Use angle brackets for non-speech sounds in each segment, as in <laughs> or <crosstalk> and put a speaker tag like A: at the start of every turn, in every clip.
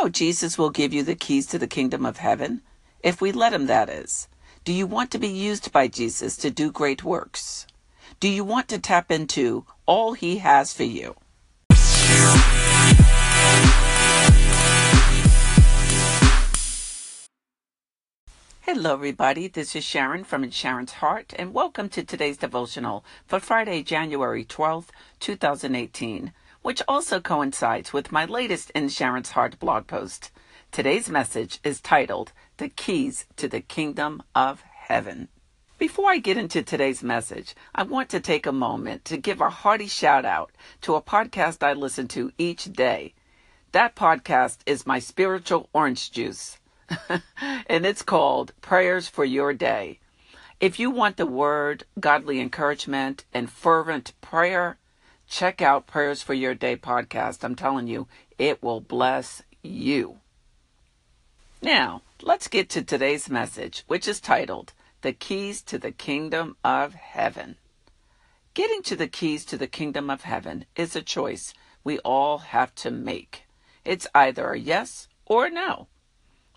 A: know Jesus will give you the keys to the kingdom of heaven? If we let him, that is. Do you want to be used by Jesus to do great works? Do you want to tap into all he has for you? Hello, everybody. This is Sharon from Sharon's Heart, and welcome to today's devotional for Friday, January 12th, 2018, which also coincides with my latest In Sharon's Heart blog post. Today's message is titled The Keys to the Kingdom of Heaven. Before I get into today's message, I want to take a moment to give a hearty shout out to a podcast I listen to each day. That podcast is my spiritual orange juice, <laughs> and it's called Prayers for Your Day. If you want the word, godly encouragement, and fervent prayer, check out Prayers for Your Day podcast. I'm telling you, it will bless you. Now, let's get to today's message, which is titled the keys to the kingdom of heaven. Getting to the keys to the kingdom of heaven is a choice we all have to make. It's either a yes or a no.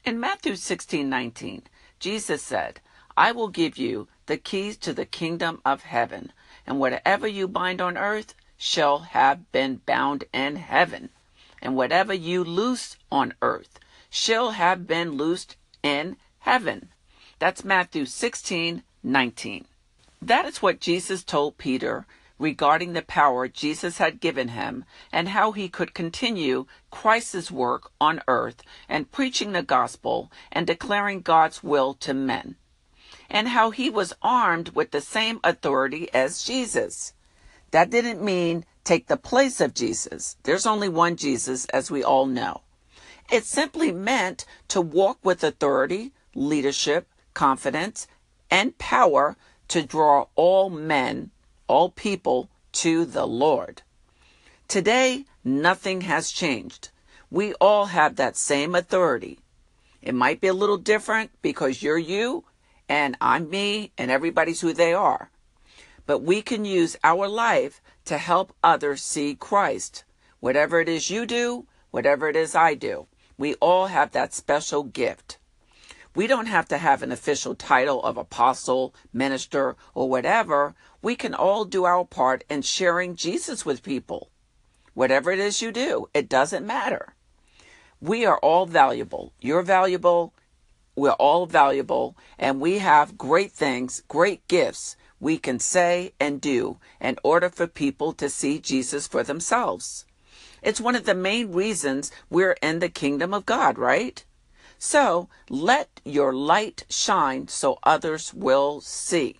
A: In Matthew 16:19, Jesus said, "I will give you the keys to the kingdom of heaven, and whatever you bind on earth shall have been bound in heaven, and whatever you loose on earth shall have been loosed in heaven." That's Matthew 16, 19. That is what Jesus told Peter regarding the power Jesus had given him and how he could continue Christ's work on earth and preaching the gospel and declaring God's will to men, and how he was armed with the same authority as Jesus. That didn't mean take the place of Jesus. There's only one Jesus, as we all know. It simply meant to walk with authority, leadership, confidence, and power to draw all men, all people to the Lord. Today, nothing has changed. We all have that same authority. It might be a little different because you're you and I'm me and everybody's who they are. But we can use our life to help others see Christ. Whatever it is you do, whatever it is I do, we all have that special gift. We don't have to have an official title of apostle, minister, or whatever. We can all do our part in sharing Jesus with people. Whatever it is you do, it doesn't matter. We are all valuable. You're valuable. We're all valuable. And we have great things, great gifts we can say and do in order for people to see Jesus for themselves. It's one of the main reasons we're in the kingdom of God, right? So let your light shine so others will see.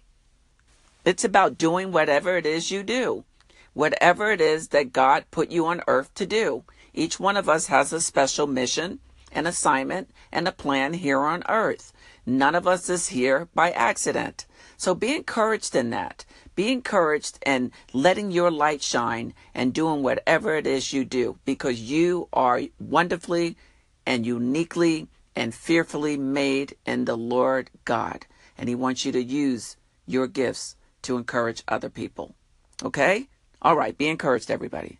A: It's about doing whatever it is you do, whatever it is that God put you on earth to do. Each one of us has a special mission, an assignment, and a plan here on earth. None of us is here by accident. So be encouraged in that. Be encouraged and letting your light shine and doing whatever it is you do because you are wonderfully and uniquely and fearfully made in the Lord God. And He wants you to use your gifts to encourage other people. Okay? All right. Be encouraged, everybody.